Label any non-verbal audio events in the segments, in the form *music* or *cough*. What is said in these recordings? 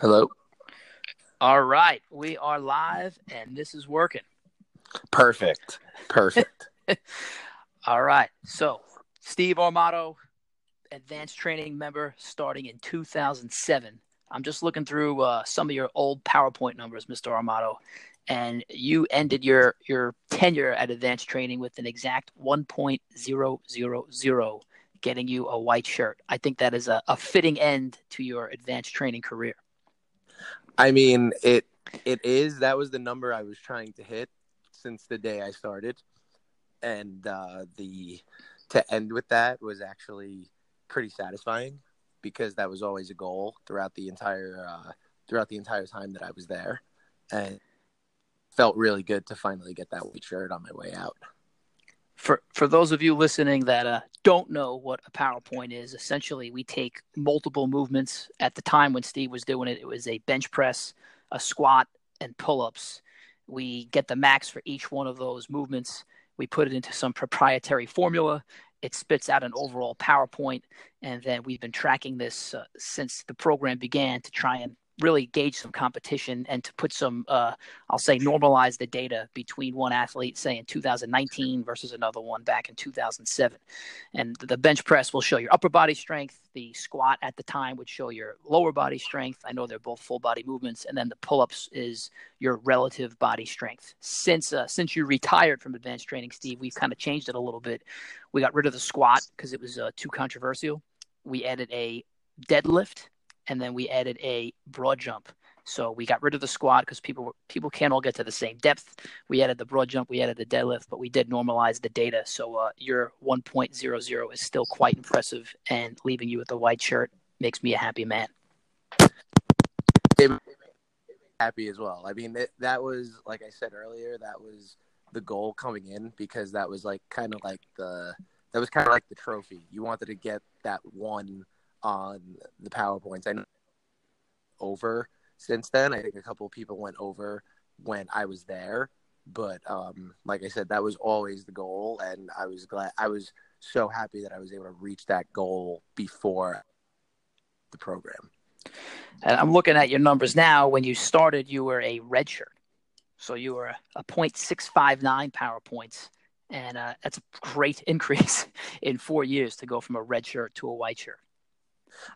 Hello. All right, we are live and this is working. Perfect. Perfect. *laughs* All right, so Steve Armato, advanced training member starting in 2007. I'm just looking through uh, some of your old PowerPoint numbers, Mr. Armato, and you ended your your tenure at advanced training with an exact 1.000, getting you a white shirt. I think that is a, a fitting end to your advanced training career. I mean, it it is. That was the number I was trying to hit since the day I started, and uh, the to end with that was actually pretty satisfying because that was always a goal throughout the entire uh, throughout the entire time that I was there, and felt really good to finally get that white shirt on my way out. For for those of you listening that uh, don't know what a PowerPoint is, essentially we take multiple movements. At the time when Steve was doing it, it was a bench press, a squat, and pull ups. We get the max for each one of those movements. We put it into some proprietary formula. It spits out an overall PowerPoint, and then we've been tracking this uh, since the program began to try and really gauge some competition and to put some, uh, I'll say, normalize the data between one athlete, say in 2019 versus another one back in 2007. And the bench press will show your upper body strength. The squat at the time would show your lower body strength. I know they're both full body movements, and then the pull ups is your relative body strength. Since uh, since you retired from advanced training, Steve, we've kind of changed it a little bit. We got rid of the squat because it was uh, too controversial. We added a deadlift and then we added a broad jump. So we got rid of the squat because people people can't all get to the same depth. We added the broad jump, we added the deadlift, but we did normalize the data. So uh, your 1.00 is still quite impressive, and leaving you with a white shirt makes me a happy man. happy as well. I mean, it, that was like I said earlier, that was the goal coming in because that was like kind of like the that was kind of like the trophy. You wanted to get that one on the powerpoints. I over since then. I think a couple of people went over when I was there, but um, like I said, that was always the goal, and I was glad. I was so happy that I was able to reach that goal before the program. And I'm looking at your numbers now. When you started, you were a red shirt, so you were a .659 power points, and uh, that's a great *laughs* increase in four years to go from a red shirt to a white shirt.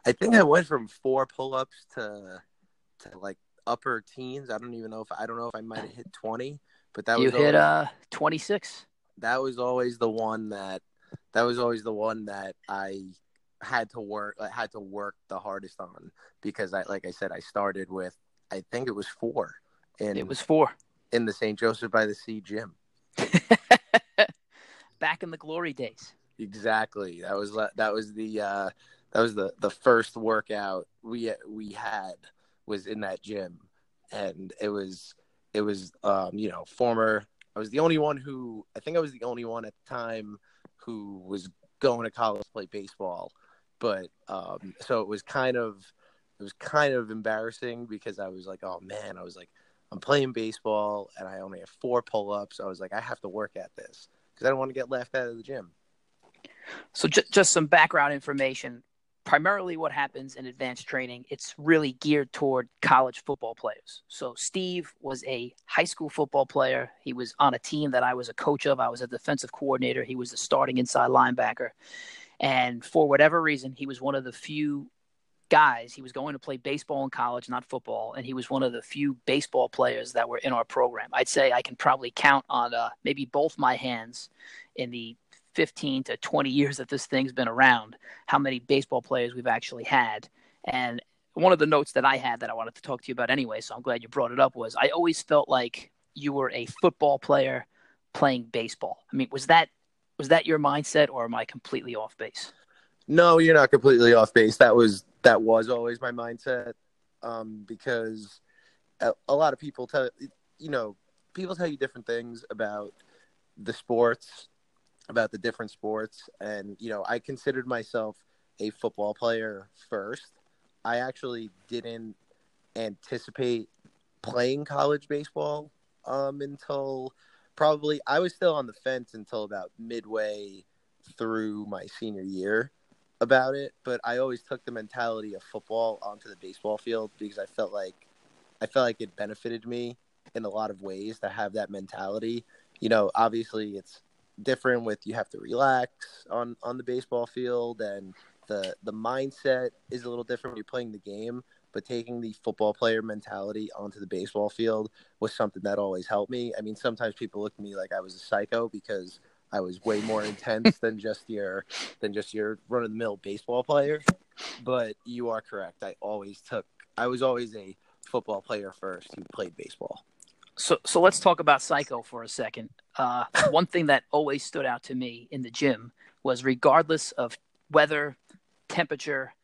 I think I went from four pull ups to to like upper teens. I don't even know if I don't know if I might have hit twenty, but that you was hit always, uh twenty six. That was always the one that that was always the one that I had to work I had to work the hardest on because I like I said I started with I think it was four. And it was four in the St. Joseph by the Sea gym. *laughs* Back in the glory days. Exactly. That was that was the uh that was the the first workout we we had was in that gym, and it was it was um, you know former. I was the only one who I think I was the only one at the time who was going to college to play baseball, but um, so it was kind of it was kind of embarrassing because I was like, oh man, I was like, I'm playing baseball and I only have four pull ups. I was like, I have to work at this because I don't want to get left out of the gym. So, just some background information primarily what happens in advanced training it's really geared toward college football players. So steve was a high school football player. He was on a team that i was a coach of. I was a defensive coordinator. He was the starting inside linebacker. And for whatever reason he was one of the few guys he was going to play baseball in college not football and he was one of the few baseball players that were in our program. I'd say i can probably count on uh, maybe both my hands in the 15 to 20 years that this thing's been around, how many baseball players we've actually had. And one of the notes that I had that I wanted to talk to you about anyway, so I'm glad you brought it up, was I always felt like you were a football player playing baseball. I mean, was that was that your mindset, or am I completely off base? No, you're not completely off base. That was that was always my mindset, um, because a, a lot of people tell you know people tell you different things about the sports about the different sports. And you know i considered myself a football player first. I actually didn't anticipate playing college baseball um, until probably i was still on the fence until about midway through my senior year about it, but I always took the mentality of football onto the baseball field because I felt like I felt like it benefited me in a lot of ways to have that mentality. You know, obviously it's different with you have to relax on on the baseball field and the the mindset is a little different when you're playing the game but taking the football player mentality onto the baseball field was something that always helped me. I mean, sometimes people look at me like I was a psycho because I was way more intense than *laughs* just your than just your run of the mill baseball player. But you are correct. I always took I was always a football player first who played baseball. So so let's talk about psycho for a second. Uh, *laughs* one thing that always stood out to me in the gym was regardless of weather, temperature,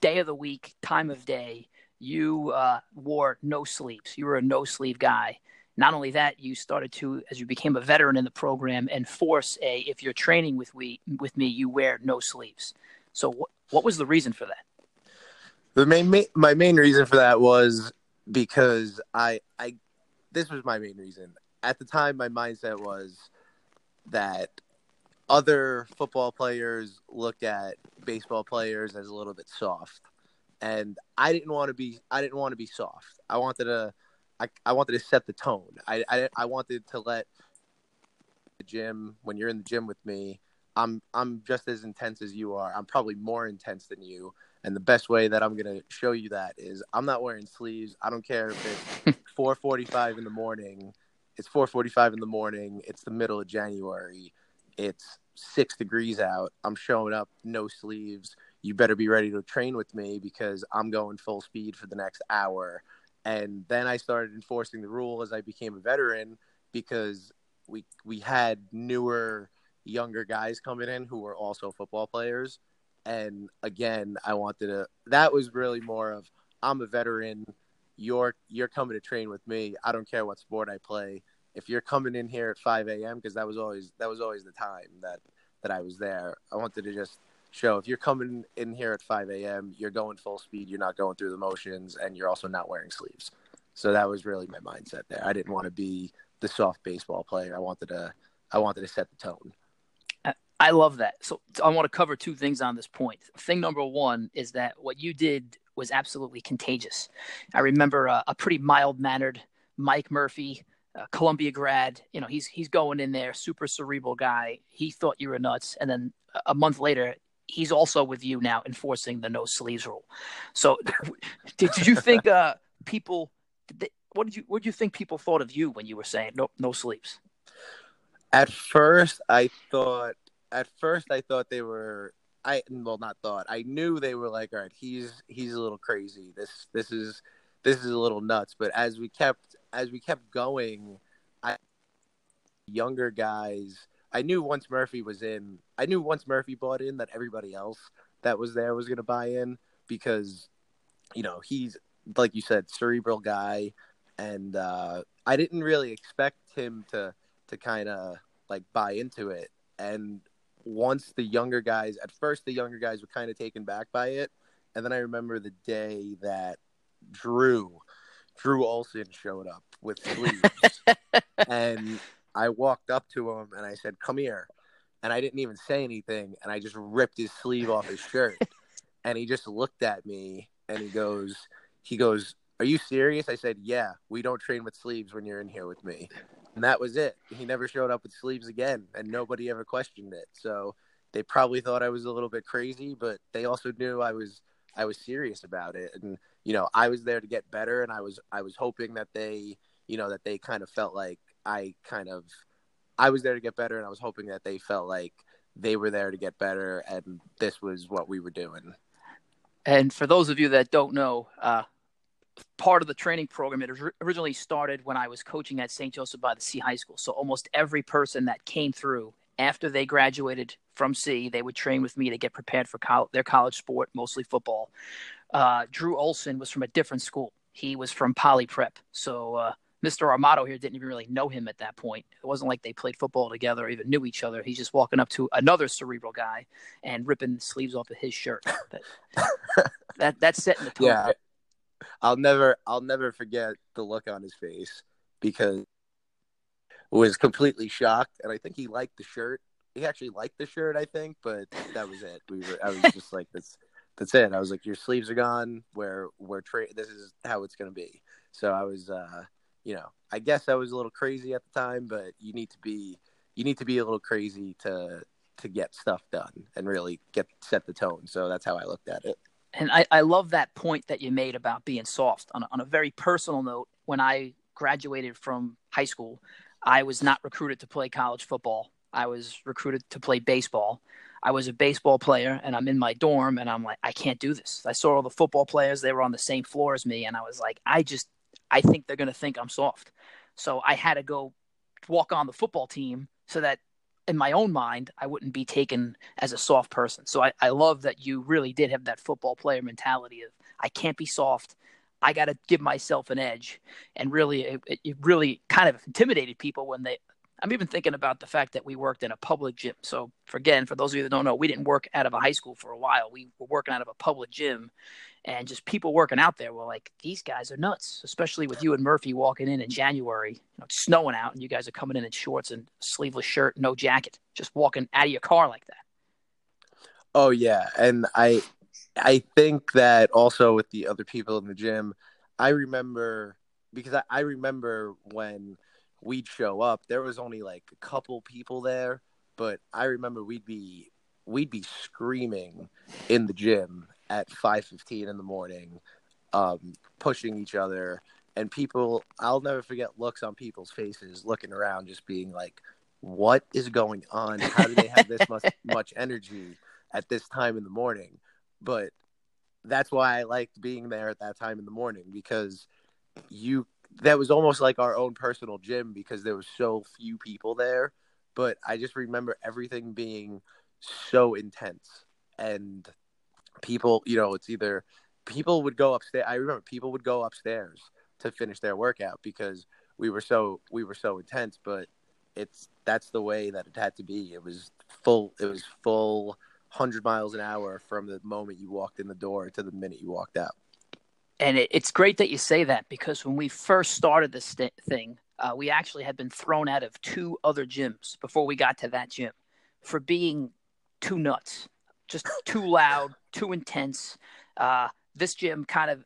day of the week, time of day, you uh, wore no sleeves. You were a no sleeve guy. Not only that, you started to, as you became a veteran in the program, enforce a if you're training with we with me, you wear no sleeves. So, what what was the reason for that? The main my main reason for that was because I I this was my main reason. At the time, my mindset was that other football players look at baseball players as a little bit soft. And i didn't want to be i didn't want to be soft. I wanted to i, I wanted to set the tone. I, I i wanted to let the gym when you're in the gym with me i'm i'm just as intense as you are. I'm probably more intense than you. And the best way that i'm going to show you that is i'm not wearing sleeves. I don't care if it's *laughs* 4:45 in the morning it's 4:45 in the morning it's the middle of january it's six degrees out. I'm showing up, no sleeves. You better be ready to train with me because I'm going full speed for the next hour. And then I started enforcing the rule as I became a veteran because we we had newer, younger guys coming in who were also football players. And again, I wanted to. That was really more of I'm a veteran. You're you're coming to train with me. I don't care what sport I play if you're coming in here at 5 a.m. because that was always that was always the time that that I was there. I wanted to just show if you're coming in here at 5 a.m., you're going full speed, you're not going through the motions, and you're also not wearing sleeves. So that was really my mindset there. I didn't want to be the soft baseball player. I wanted to I wanted to set the tone. I love that. So I want to cover two things on this point. Thing number one is that what you did was absolutely contagious. I remember a, a pretty mild mannered Mike Murphy uh, Columbia grad. You know, he's he's going in there, super cerebral guy. He thought you were nuts, and then a month later, he's also with you now, enforcing the no sleeves rule. So, did, *laughs* did you think uh, people? Did they, what did you what did you think people thought of you when you were saying no no sleeves? At first, I thought. At first, I thought they were. I well, not thought. I knew they were like, all right, he's he's a little crazy. This this is this is a little nuts. But as we kept as we kept going, I younger guys. I knew once Murphy was in, I knew once Murphy bought in that everybody else that was there was going to buy in because, you know, he's like you said, cerebral guy, and uh, I didn't really expect him to to kind of like buy into it. And once the younger guys, at first the younger guys were kind of taken back by it, and then I remember the day that Drew Drew Olson showed up with sleeves, *laughs* and I walked up to him and I said, "Come here," and I didn't even say anything, and I just ripped his sleeve off his shirt, *laughs* and he just looked at me and he goes, he goes, "Are you serious?" I said, "Yeah, we don't train with sleeves when you're in here with me," and that was it. He never showed up with sleeves again, and nobody ever questioned it. So they probably thought I was a little bit crazy, but they also knew I was I was serious about it, and you know, I was there to get better, and I was I was hoping that they, you know, that they kind of felt like I kind of, I was there to get better, and I was hoping that they felt like they were there to get better, and this was what we were doing. And for those of you that don't know, uh, part of the training program it originally started when I was coaching at St. Joseph by the Sea High School. So almost every person that came through after they graduated from Sea, they would train with me to get prepared for co- their college sport, mostly football. Uh, Drew Olson was from a different school. He was from Poly Prep. So uh, Mr. Armato here didn't even really know him at that point. It wasn't like they played football together, or even knew each other. He's just walking up to another cerebral guy and ripping the sleeves off of his shirt. That *laughs* that that's setting the tone. Yeah, I'll never I'll never forget the look on his face because was completely shocked, and I think he liked the shirt he actually liked the shirt, I think, but that was it. We were I was just like that's that's it. I was like, your sleeves are gone. We're we're tra- This is how it's gonna be. So I was, uh, you know, I guess I was a little crazy at the time, but you need to be you need to be a little crazy to to get stuff done and really get set the tone. So that's how I looked at it. And I, I love that point that you made about being soft. On a, on a very personal note, when I graduated from high school, I was not recruited to play college football. I was recruited to play baseball. I was a baseball player and I'm in my dorm and I'm like, I can't do this. I saw all the football players, they were on the same floor as me. And I was like, I just, I think they're going to think I'm soft. So I had to go walk on the football team so that in my own mind, I wouldn't be taken as a soft person. So I, I love that you really did have that football player mentality of I can't be soft. I got to give myself an edge. And really, it, it really kind of intimidated people when they, I'm even thinking about the fact that we worked in a public gym. So, for again, for those of you that don't know, we didn't work out of a high school for a while. We were working out of a public gym, and just people working out there were like, "These guys are nuts." Especially with you and Murphy walking in in January, you know, it's snowing out, and you guys are coming in in shorts and sleeveless shirt, no jacket, just walking out of your car like that. Oh yeah, and I, I think that also with the other people in the gym, I remember because I, I remember when we'd show up, there was only like a couple people there, but I remember we'd be we'd be screaming in the gym at 5:15 in the morning, um, pushing each other, and people. I'll never forget looks on people's faces, looking around, just being like, "What is going on? How do they have this much *laughs* much energy at this time in the morning?" But that's why I liked being there at that time in the morning because you that was almost like our own personal gym because there was so few people there. But I just remember everything being so intense and people, you know, it's either people would go upstairs. I remember people would go upstairs to finish their workout because we were so we were so intense. But it's that's the way that it had to be. It was full. It was full. 100 miles an hour from the moment you walked in the door to the minute you walked out and it, it's great that you say that because when we first started this thing, uh, we actually had been thrown out of two other gyms before we got to that gym for being too nuts, just too loud, too intense. Uh, this gym kind of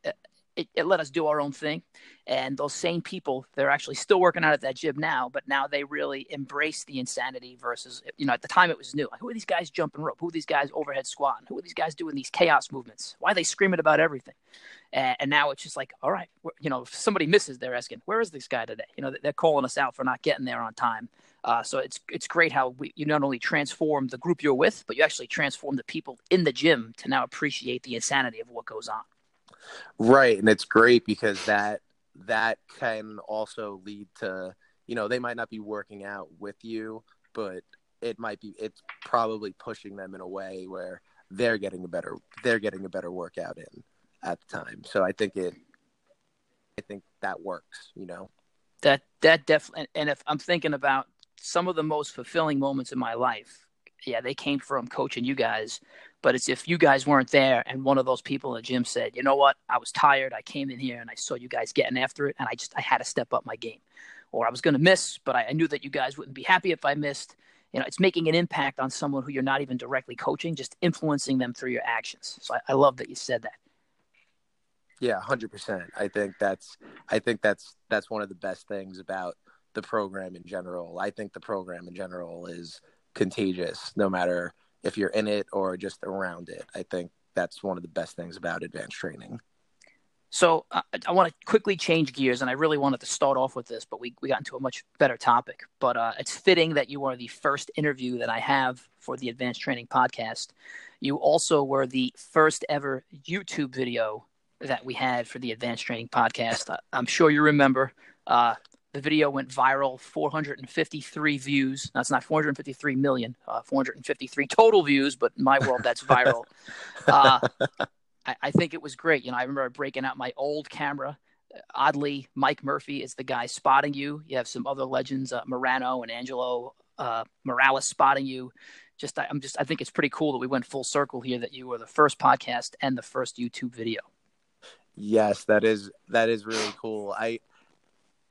it, it, let us do our own thing. And those same people, they're actually still working out at that gym now, but now they really embrace the insanity versus, you know, at the time it was new. Like, who are these guys jumping rope? Who are these guys overhead squatting? Who are these guys doing these chaos movements? Why are they screaming about everything? And, and now it's just like, all right, you know, if somebody misses, they're asking, where is this guy today? You know, they're calling us out for not getting there on time. Uh, so it's it's great how we, you not only transform the group you're with, but you actually transform the people in the gym to now appreciate the insanity of what goes on. Right, and it's great because that that can also lead to you know they might not be working out with you, but it might be it's probably pushing them in a way where they're getting a better they're getting a better workout in at the time. So I think it I think that works, you know. That that definitely and if I'm thinking about some of the most fulfilling moments in my life, yeah, they came from coaching you guys but it's if you guys weren't there and one of those people in the gym said, you know what, I was tired. I came in here and I saw you guys getting after it, and I just I had to step up my game, or I was going to miss, but I, I knew that you guys wouldn't be happy if I missed. You know, it's making an impact on someone who you're not even directly coaching, just influencing them through your actions. So I, I love that you said that. Yeah, hundred percent. I think that's I think that's that's one of the best things about the program in general. I think the program in general is contagious, no matter if you're in it or just around it. I think that's one of the best things about advanced training. So I want to quickly change gears, and I really wanted to start off with this, but we, we got into a much better topic. But uh, it's fitting that you are the first interview that I have for the Advanced Training Podcast. You also were the first ever YouTube video that we had for the Advanced Training Podcast. I'm sure you remember. Uh, the video went viral, 453 views. That's not 453 million, uh, 453 total views, but in my world, that's viral. *laughs* uh, I, I, think it was great. You know, I remember breaking out my old camera. Oddly, Mike Murphy is the guy spotting you. You have some other legends, uh, Morano and Angelo uh, Morales spotting you. Just, I, I'm just, I think it's pretty cool that we went full circle here. That you were the first podcast and the first YouTube video. Yes, that is that is really cool. I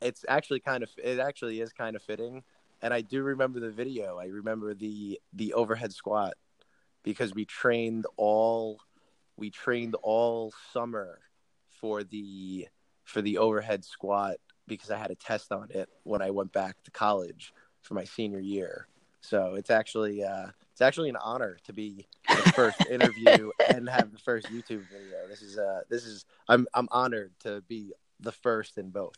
it's actually kind of it actually is kind of fitting and I do remember the video. I remember the the overhead squat because we trained all we trained all summer for the for the overhead squat because I had a test on it when I went back to college for my senior year. So it's actually uh, it's actually an honor to be the first *laughs* interview and have the first YouTube video. This is uh, this is I'm I'm honored to be the first in both.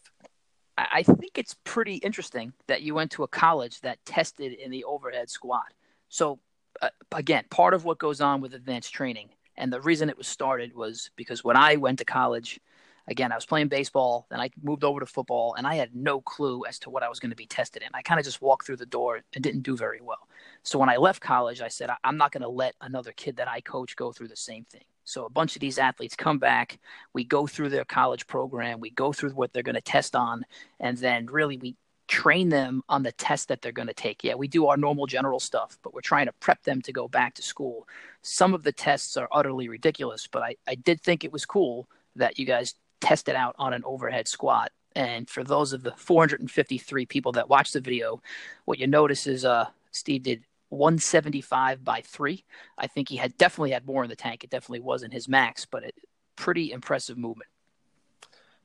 I think it's pretty interesting that you went to a college that tested in the overhead squat. So uh, again, part of what goes on with advanced training, and the reason it was started was because when I went to college, again, I was playing baseball, then I moved over to football, and I had no clue as to what I was going to be tested in. I kind of just walked through the door and didn't do very well. So when I left college, I said, I'm not going to let another kid that I coach go through the same thing. So a bunch of these athletes come back, we go through their college program, we go through what they're going to test on, and then really we train them on the test that they're going to take. Yeah, we do our normal general stuff, but we're trying to prep them to go back to school. Some of the tests are utterly ridiculous, but I, I did think it was cool that you guys tested out on an overhead squat. And for those of the 453 people that watched the video, what you notice is uh, Steve did 175 by three. I think he had definitely had more in the tank. It definitely wasn't his max, but it, pretty impressive movement.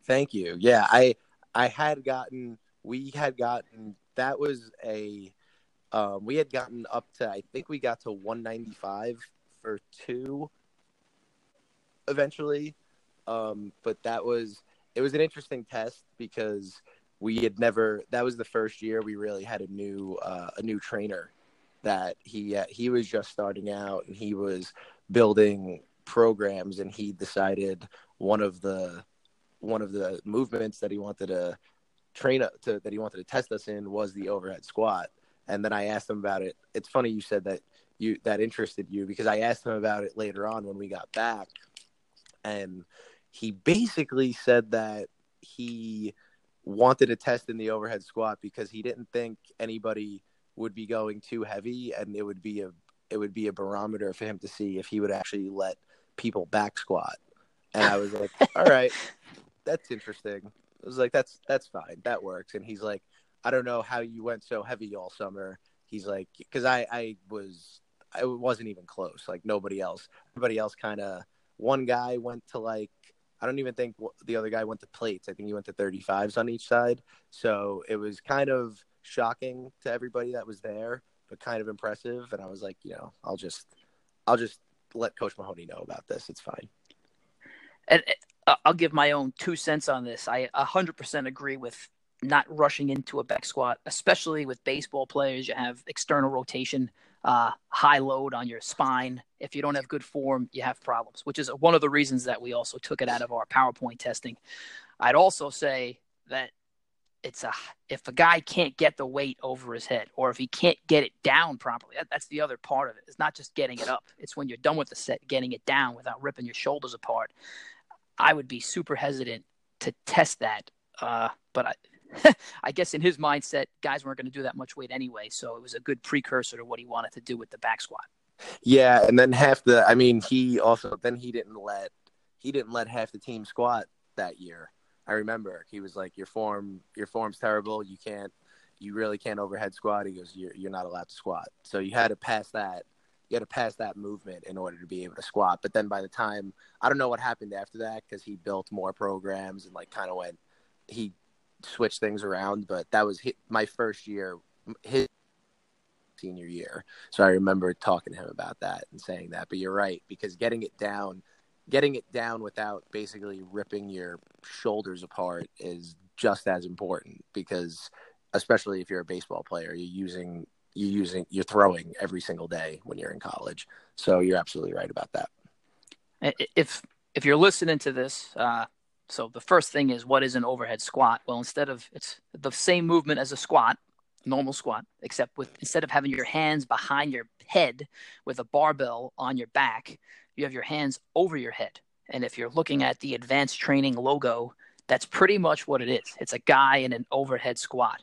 Thank you. Yeah, I I had gotten we had gotten that was a um, we had gotten up to I think we got to 195 for two eventually, um, but that was it was an interesting test because we had never that was the first year we really had a new uh, a new trainer that he uh, he was just starting out and he was building programs and he decided one of the one of the movements that he wanted to train to that he wanted to test us in was the overhead squat. And then I asked him about it. It's funny you said that you that interested you because I asked him about it later on when we got back. And he basically said that he wanted to test in the overhead squat because he didn't think anybody would be going too heavy, and it would be a it would be a barometer for him to see if he would actually let people back squat. And I was like, *laughs* all right, that's interesting. I was like, that's that's fine, that works. And he's like, I don't know how you went so heavy all summer. He's like, because I I was I wasn't even close. Like nobody else, everybody else kind of. One guy went to like I don't even think the other guy went to plates. I think he went to 35s on each side. So it was kind of shocking to everybody that was there, but kind of impressive. And I was like, you know, I'll just, I'll just let Coach Mahoney know about this. It's fine. And uh, I'll give my own two cents on this. I 100% agree with not rushing into a back squat, especially with baseball players. You have external rotation, uh, high load on your spine. If you don't have good form, you have problems, which is one of the reasons that we also took it out of our PowerPoint testing. I'd also say that it's a if a guy can't get the weight over his head or if he can't get it down properly that, that's the other part of it. It's not just getting it up. It's when you're done with the set getting it down without ripping your shoulders apart. I would be super hesitant to test that uh, but i *laughs* i guess in his mindset guys weren't going to do that much weight anyway so it was a good precursor to what he wanted to do with the back squat. Yeah and then half the i mean he also then he didn't let he didn't let half the team squat that year I remember he was like, "Your form, your form's terrible. You can't, you really can't overhead squat." He goes, "You're you're not allowed to squat." So you had to pass that. You had to pass that movement in order to be able to squat. But then by the time I don't know what happened after that because he built more programs and like kind of went, he switched things around. But that was his, my first year, his senior year. So I remember talking to him about that and saying that. But you're right because getting it down getting it down without basically ripping your shoulders apart is just as important because especially if you're a baseball player you're using you're using you're throwing every single day when you're in college. So you're absolutely right about that. If if you're listening to this uh, so the first thing is what is an overhead squat? Well instead of it's the same movement as a squat normal squat except with instead of having your hands behind your head with a barbell on your back you have your hands over your head. And if you're looking at the advanced training logo, that's pretty much what it is. It's a guy in an overhead squat.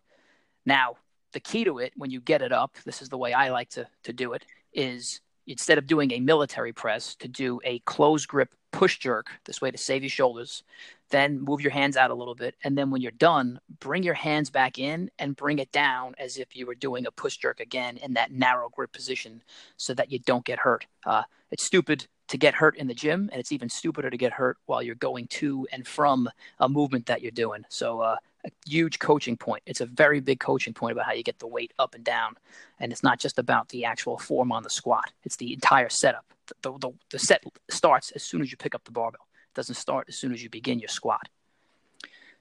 Now, the key to it, when you get it up, this is the way I like to, to do it, is instead of doing a military press, to do a closed grip push jerk this way to save your shoulders, then move your hands out a little bit, and then when you're done, bring your hands back in and bring it down as if you were doing a push jerk again in that narrow grip position, so that you don't get hurt. Uh, it's stupid to get hurt in the gym, and it's even stupider to get hurt while you're going to and from a movement that you're doing. So, uh, a huge coaching point. It's a very big coaching point about how you get the weight up and down, and it's not just about the actual form on the squat. It's the entire setup. The, the, the set starts as soon as you pick up the barbell. It doesn't start as soon as you begin your squat.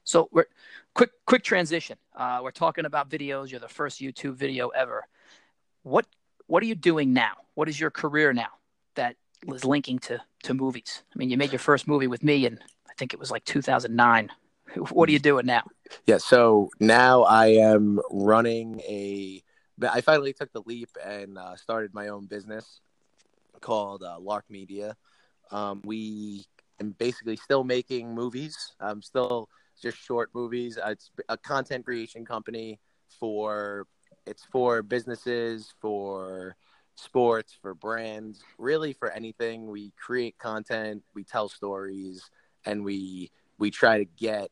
So we're quick quick transition. Uh, we're talking about videos. You're the first YouTube video ever. What what are you doing now? What is your career now is linking to to movies? I mean, you made your first movie with me, and I think it was like 2009. *laughs* What are you doing now? Yeah, so now I am running a. I finally took the leap and uh, started my own business called uh, Lark Media. Um, we am basically still making movies. I'm still just short movies. Uh, it's a content creation company for it's for businesses, for sports, for brands, really for anything. We create content, we tell stories, and we we try to get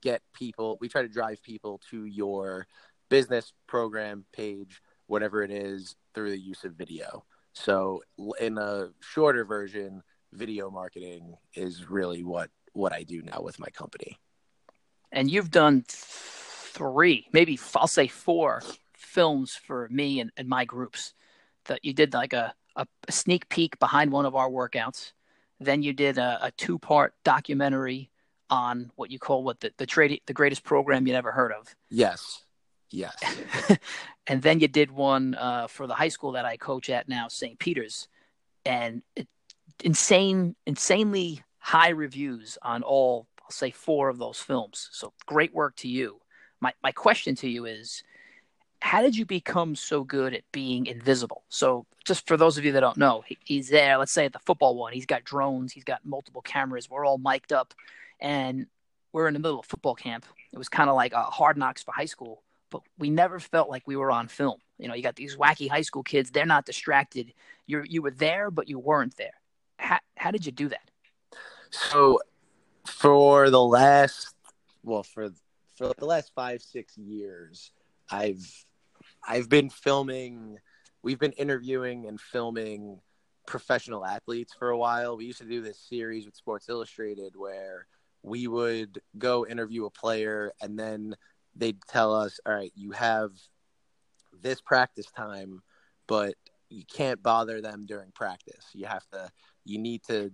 get people we try to drive people to your business program page whatever it is through the use of video so in a shorter version video marketing is really what what i do now with my company and you've done three maybe i'll say four films for me and, and my groups that you did like a, a, sneak peek behind one of our workouts then you did a, a two part documentary on what you call what the the trade the greatest program you never heard of. Yes. Yes. *laughs* and then you did one uh, for the high school that I coach at now, St. Peter's, and it, insane, insanely high reviews on all. I'll say four of those films. So great work to you. My my question to you is, how did you become so good at being invisible? So just for those of you that don't know, he, he's there. Let's say at the football one, he's got drones, he's got multiple cameras. We're all mic'd up and we're in the middle of football camp. It was kind of like a hard knocks for high school, but we never felt like we were on film. You know, you got these wacky high school kids; they're not distracted. You you were there, but you weren't there. How how did you do that? So, for the last well, for for the last five six years, I've I've been filming. We've been interviewing and filming professional athletes for a while. We used to do this series with Sports Illustrated where we would go interview a player and then they'd tell us, all right, you have this practice time, but you can't bother them during practice. You have to, you need to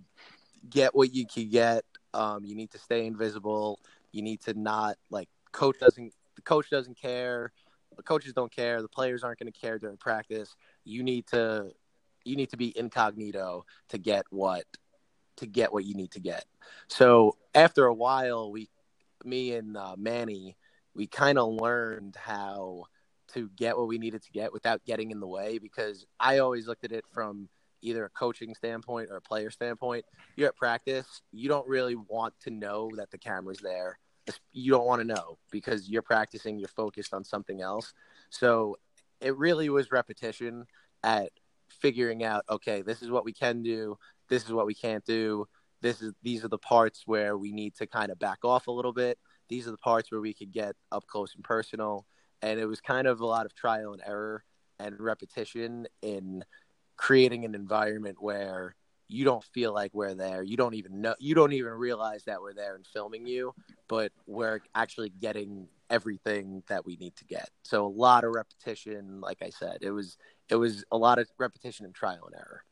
get what you can get. Um, you need to stay invisible. You need to not like coach doesn't, the coach doesn't care. The coaches don't care. The players aren't going to care during practice. You need to, you need to be incognito to get what to get what you need to get. So after a while, we, me and uh, Manny, we kind of learned how to get what we needed to get without getting in the way because I always looked at it from either a coaching standpoint or a player standpoint. You're at practice, you don't really want to know that the camera's there. You don't want to know because you're practicing, you're focused on something else. So it really was repetition at figuring out okay, this is what we can do, this is what we can't do. This is these are the parts where we need to kind of back off a little bit. These are the parts where we could get up close and personal. And it was kind of a lot of trial and error and repetition in creating an environment where you don't feel like we're there. You don't even know. You don't even realize that we're there and filming you, but we're actually getting everything that we need to get. So a lot of repetition. Like I said, it was it was a lot of repetition and trial and error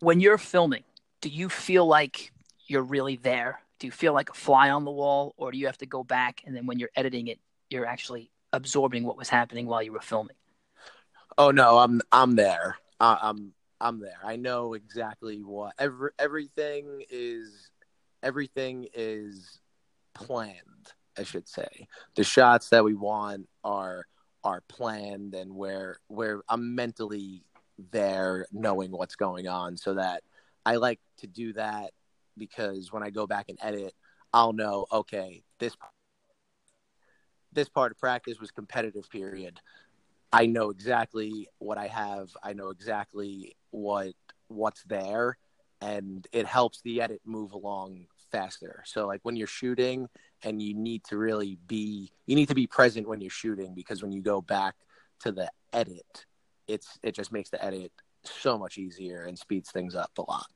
when you're filming, do you feel like you're really there? Do you feel like a fly on the wall, or do you have to go back and then when you're editing it, you're actually absorbing what was happening while you were filming? Oh no, I'm I'm there. Uh, I'm I'm there. I know exactly what every everything is. Everything is planned. I should say the shots that we want are are planned and where where I'm mentally there knowing what's going on so that I like to do that because when I go back and edit, I'll know, okay, this this part of practice was competitive period. I know exactly what I have. I know exactly what what's there and it helps the edit move along faster. So like when you're shooting and you need to really be you need to be present when you're shooting because when you go back to the edit, it's it just makes the edit so much easier and speeds things up a lot.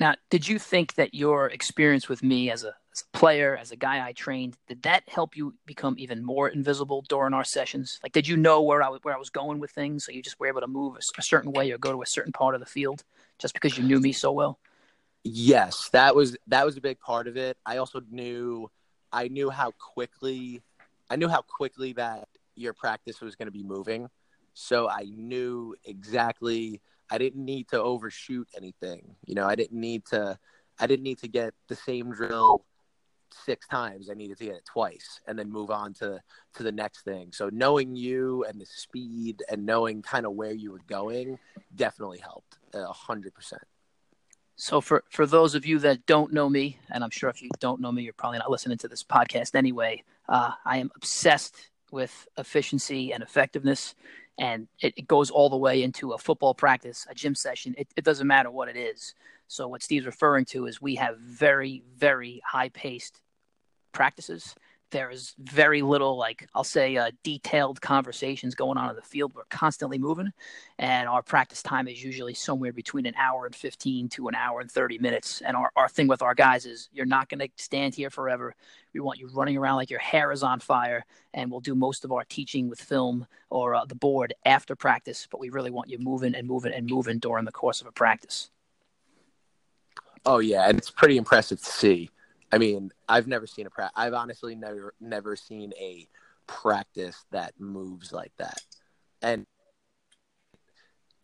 Now, did you think that your experience with me as a, as a player, as a guy I trained, did that help you become even more invisible during our sessions? Like, did you know where I, where I was going with things, so you just were able to move a, a certain way or go to a certain part of the field just because you knew me so well? Yes, that was that was a big part of it. I also knew I knew how quickly I knew how quickly that your practice was going to be moving. So I knew exactly I didn't need to overshoot anything. You know, I didn't need to I didn't need to get the same drill six times. I needed to get it twice and then move on to to the next thing. So knowing you and the speed and knowing kind of where you were going definitely helped a hundred percent. So for for those of you that don't know me, and I'm sure if you don't know me, you're probably not listening to this podcast anyway. Uh, I am obsessed with efficiency and effectiveness, and it, it, goes all the way into a football practice, a gym session. It, it doesn't matter what it is. So what Steve's referring to is we have very very high paced practices there is very little like i'll say uh, detailed conversations going on in the field. We're constantly moving and our practice time is usually somewhere between an hour and 15 to an hour and 30 minutes. And our, our thing with our guys is you're not going to stand here forever. We want you running around like your hair is on fire and we'll do most of our teaching with film or uh, the board after practice but we really want you moving and moving and moving during the course of a practice. Oh yeah and it's pretty impressive to see I mean, I've never seen a practice. I've honestly never never seen a practice that moves like that. And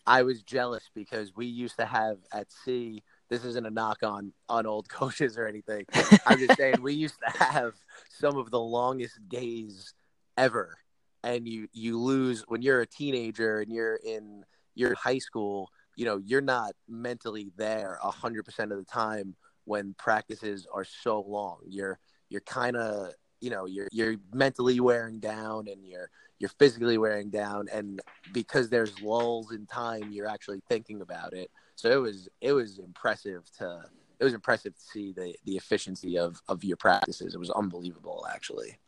I was jealous because we used to have at sea. This isn't a knock on on old *laughs* coaches or anything. I'm just saying we used to have some of the longest days ever, and you you lose when you're a teenager and you're in you're in high school. You know, you're not mentally there hundred percent of the time when practices are so long. You're you're kind of you know you're you're mentally wearing down and you're you're physically wearing down. And because there's lulls in time you're actually thinking about it. So it was it was impressive to it was impressive to see the the efficiency of of your practices. It was unbelievable actually.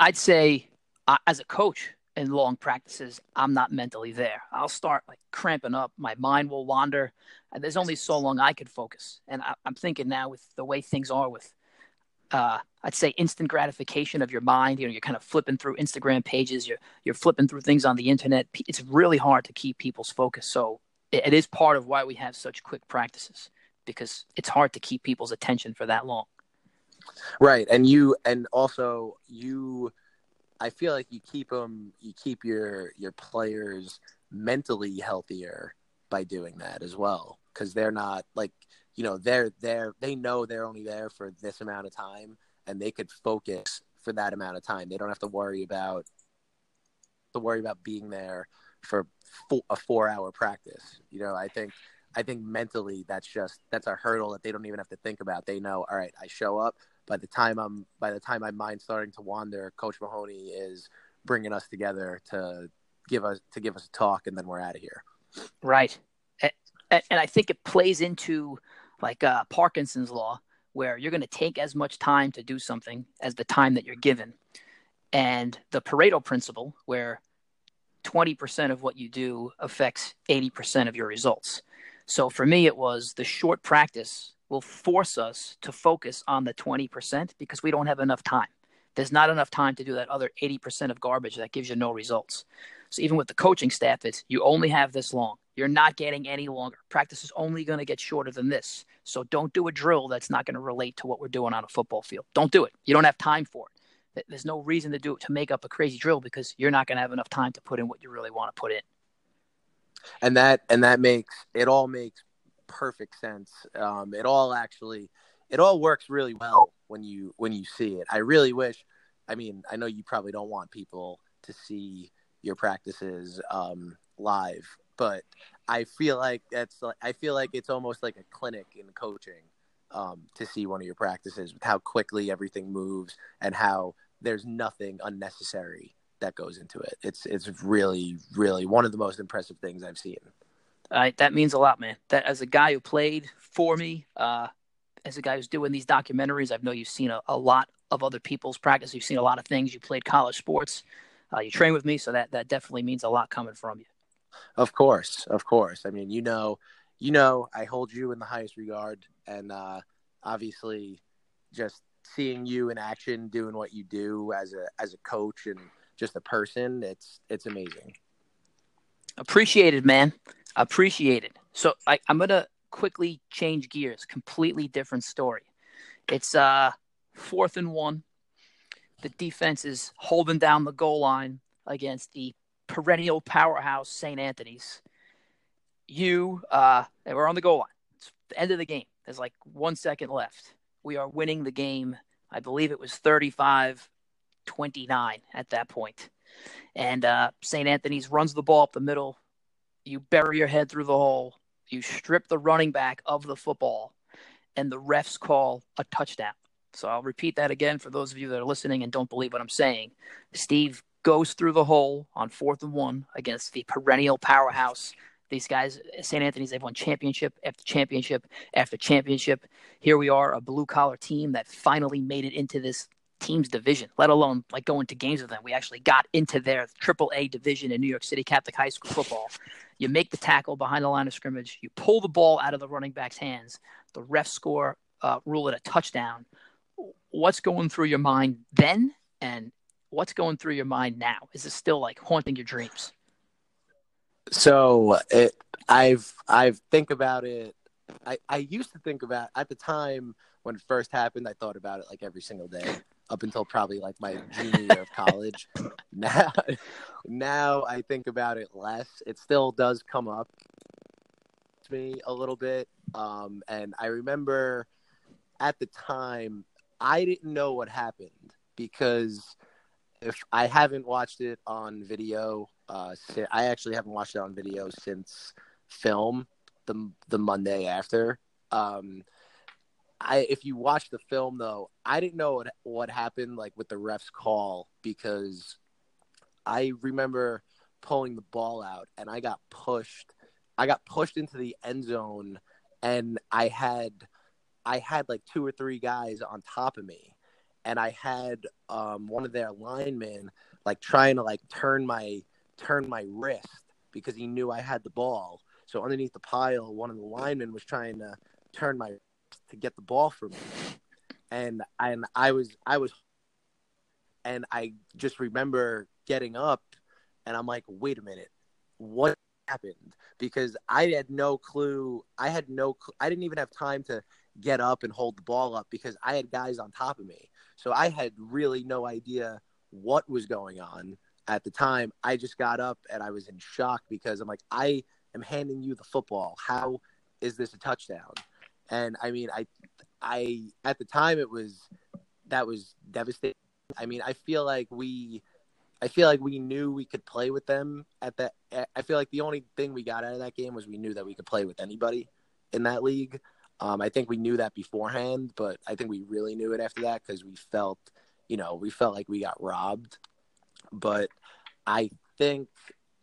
I'd say uh, as a coach in long practices, I'm not mentally there. I'll start like cramping up. My mind will wander. And there's only so long I could focus. And I, am thinking now with the way things are with, uh, I'd say instant gratification of your mind. You know, you're kind of flipping through Instagram pages. You're you're flipping through things on the internet. It's really hard to keep people's focus. So it, it is part of why we have such quick practices because it's hard to keep people's attention for that long. Right, and you and also you I feel like you keep them, you keep your your players mentally healthier by doing that as well, because they're not like you know they're there they know they're only there for this amount of time and they could focus for that amount of time. They don't have to worry about to worry about being there for a four hour practice. You know, I think I think mentally that's just that's a hurdle that they don't even have to think about. They know, all right, I show up, by the time I'm by the time my mind's starting to wander, Coach Mahoney is bringing us together to give us to give us a talk, and then we're out of here. Right, and, and I think it plays into like uh, Parkinson's law, where you're going to take as much time to do something as the time that you're given, and the Pareto principle, where 20% of what you do affects 80% of your results. So for me, it was the short practice will force us to focus on the 20% because we don't have enough time. There's not enough time to do that other 80% of garbage that gives you no results. So even with the coaching staff, it's you only have this long. You're not getting any longer. Practice is only going to get shorter than this. So don't do a drill that's not going to relate to what we're doing on a football field. Don't do it. You don't have time for it. There's no reason to do it to make up a crazy drill because you're not going to have enough time to put in what you really want to put in. And that and that makes it all makes perfect sense. Um, it all actually, it all works really well when you when you see it. I really wish. I mean, I know you probably don't want people to see your practices um, live, but I feel like that's like I feel like it's almost like a clinic in coaching um, to see one of your practices with how quickly everything moves and how there's nothing unnecessary that goes into it. It's it's really really one of the most impressive things I've seen. Uh, that means a lot, man. That as a guy who played for me, uh, as a guy who's doing these documentaries, I know you've seen a, a, lot of other people's practice. You've seen a lot of things. You played college sports. Uh, you train with me, so that that definitely means a lot coming from you. Of course, of course. I mean, you know, you know, I hold you in the highest regard, and uh, obviously, just seeing you in action, doing what you do as a as a coach and just a person, it's it's amazing. Appreciated, man. Appreciated. So I, I'm gonna quickly change gears. Completely different story. It's uh fourth and one. The defense is holding down the goal line against the perennial powerhouse St. Anthony's. You uh we're on the goal line. It's the end of the game. There's like one second left. We are winning the game. I believe it was 35 29 at that point. And uh, St. Anthony's runs the ball up the middle. You bury your head through the hole. You strip the running back of the football, and the refs call a touchdown. So I'll repeat that again for those of you that are listening and don't believe what I'm saying. Steve goes through the hole on fourth and one against the perennial powerhouse. These guys, St. Anthony's, they've won championship after championship after championship. Here we are, a blue collar team that finally made it into this team's division, let alone like going to games with them. We actually got into their triple A division in New York City Catholic High School football. You make the tackle behind the line of scrimmage, you pull the ball out of the running back's hands, the ref score, uh, rule it a touchdown. What's going through your mind then, and what's going through your mind now? Is it still like haunting your dreams? So it, I've I've think about it. I I used to think about at the time when it first happened. I thought about it like every single day up until probably like my junior year of college. *laughs* Now, now I think about it less. It still does come up to me a little bit. Um, and I remember at the time I didn't know what happened because if I haven't watched it on video, uh, I actually haven't watched it on video since film the the Monday after. Um, I if you watch the film though, I didn't know what what happened like with the ref's call because I remember pulling the ball out and I got pushed. I got pushed into the end zone and I had I had like two or three guys on top of me and I had um, one of their linemen like trying to like turn my turn my wrist because he knew I had the ball. So underneath the pile, one of the linemen was trying to turn my to get the ball from me. And and I was I was and I just remember getting up and I'm like, wait a minute, what happened? Because I had no clue. I had no. I didn't even have time to get up and hold the ball up because I had guys on top of me. So I had really no idea what was going on at the time. I just got up and I was in shock because I'm like, I am handing you the football. How is this a touchdown? And I mean, I, I at the time it was that was devastating. I mean, I feel like we, I feel like we knew we could play with them at that. I feel like the only thing we got out of that game was we knew that we could play with anybody in that league. Um, I think we knew that beforehand, but I think we really knew it after that because we felt, you know, we felt like we got robbed. But I think,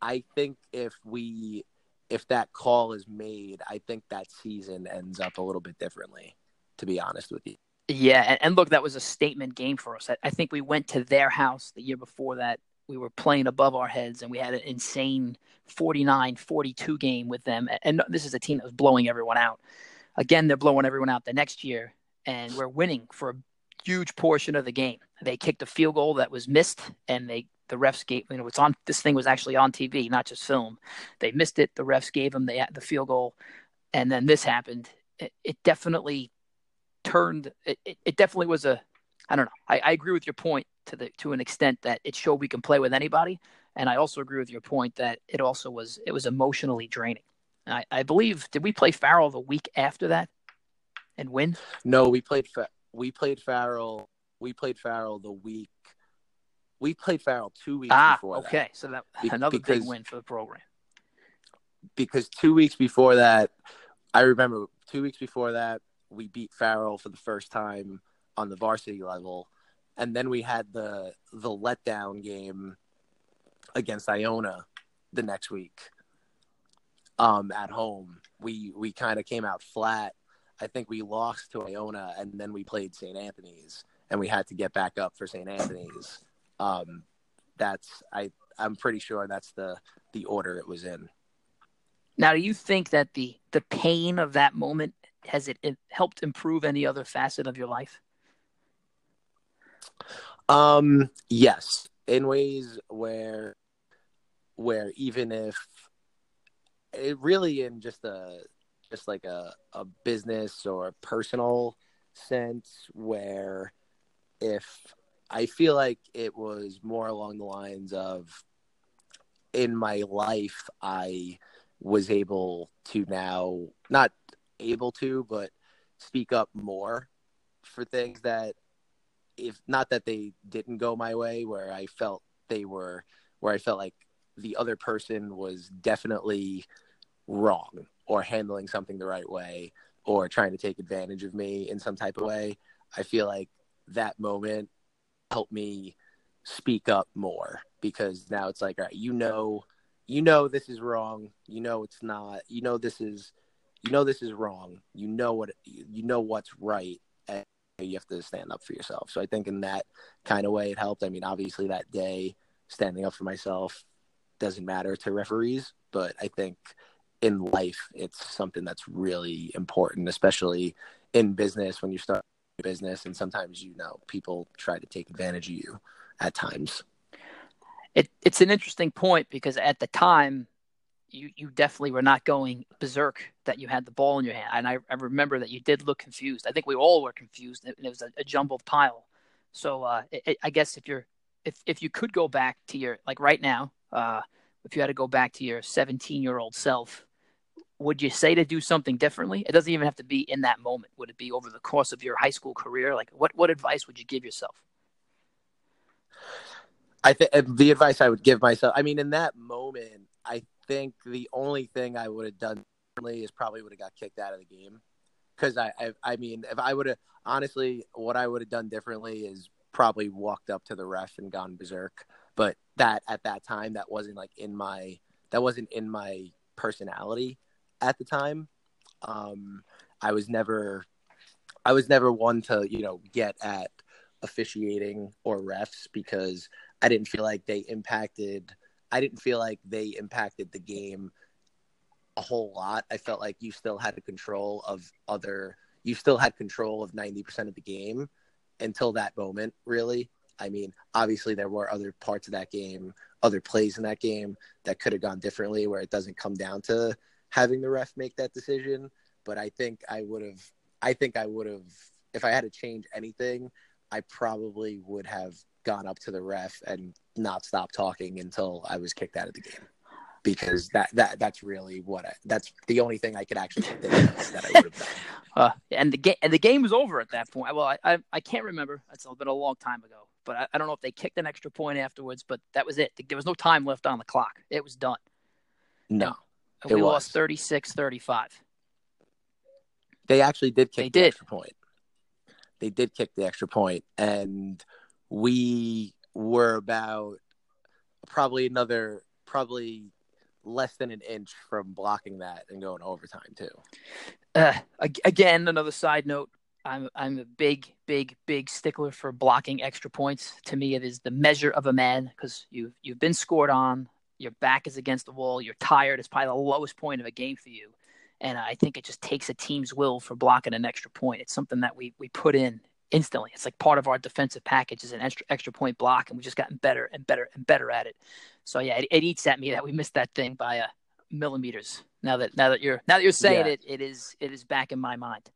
I think if we if that call is made, I think that season ends up a little bit differently, to be honest with you. Yeah, and, and look, that was a statement game for us. I, I, think we went to their house the year before that. We were playing above our heads, and we had an insane 49 42 game with them. And this is a team that was blowing everyone out. Again, they're blowing everyone out the next year, and we're winning for a huge portion of the game. They kicked a field goal that was missed, and they the refs gave you know it's on this thing was actually on TV, not just film. They missed it. The refs gave them the the field goal, and then this happened. It, it definitely turned. It, it, definitely was a. I don't know. I, I agree with your point to the to an extent that it showed we can play with anybody, and I also agree with your point that it also was it was emotionally draining. I, I believe did we play Farrell the week after that and win? No, we played we played Farrell. We played Farrell the week we played Farrell two weeks ah, before. Okay, that. so that Be- another because, big win for the program. Because two weeks before that, I remember two weeks before that we beat Farrell for the first time on the varsity level, and then we had the the letdown game against Iona the next week. um, at home. We we kind of came out flat. I think we lost to Iona, and then we played St. Anthony's, and we had to get back up for St. Anthony's. Um, that's I I'm pretty sure that's the the order it was in. Now, do you think that the the pain of that moment has it, it helped improve any other facet of your life? Um, yes, in ways where where even if it really in just a just like a, a business or personal sense where if I feel like it was more along the lines of in my life I was able to now not able to but speak up more for things that if not that they didn't go my way where I felt they were where I felt like the other person was definitely wrong or handling something the right way or trying to take advantage of me in some type of way. I feel like that moment helped me speak up more because now it's like, all right, you know, you know this is wrong. You know it's not. You know this is, you know this is wrong. You know what you know what's right, and you have to stand up for yourself. So I think in that kind of way it helped. I mean, obviously that day standing up for myself doesn't matter to referees, but I think in life it's something that's really important, especially in business when you start business and sometimes you know people try to take advantage of you at times. It, it's an interesting point because at the time you you definitely were not going berserk that you had the ball in your hand. And I, I remember that you did look confused. I think we all were confused. It, it was a, a, jumbled pile. So uh, it, I guess if you're if if you could go back to your like right now, uh, if you had to go back to your 17 year old self, would you say to do something differently? It doesn't even have to be in that moment. Would it be over the course of your high school career? Like, what what advice would you give yourself? I think uh, the advice I would give myself. I mean, in that moment, I think the only thing I would have done differently is probably would have got kicked out of the game. Because I, I, I mean, if I would have honestly, what I would have done differently is probably walked up to the ref and gone berserk but that at that time that wasn't like in my that wasn't in my personality at the time um i was never i was never one to you know get at officiating or refs because i didn't feel like they impacted i didn't feel like they impacted the game a whole lot. I felt like you still had control of other you still had control of 90% of the game until that moment really. I mean, obviously there were other parts of that game, other plays in that game that could have gone differently where it doesn't come down to having the ref make that decision. But I think I would have, I think I would have, if I had to change anything, I probably would have gone up to the ref and not stopped talking until I was kicked out of the game. Because that, that that's really what I, that's the only thing I could actually think of that I would have done. *laughs* Uh, and the game and the game was over at that point. Well, I, I, I can't remember. It's been a long time ago but I, I, don't know if they kicked an extra point afterwards. But that was it. There was no time left on the clock. It was done. No, and we was. lost 36-35. They actually did kick they the did. extra point. They did kick the extra point, and we were about probably another probably less than an inch from blocking that and going overtime too. Uh, again, another side note: I'm I'm a big, big, big stickler for blocking extra points. To me, it is the measure of a man because you've you've been scored on, your back is against the wall, you're tired. It's probably the lowest point of a game for you, and I think it just takes a team's will for blocking an extra point. It's something that we we put in instantly. It's like part of our defensive package is an extra extra point block, and we've just gotten better and better and better at it. So yeah, it, it eats at me that we missed that thing by uh, millimeters. Now that now that you're now that you're saying yeah. it, it is it is back in my mind.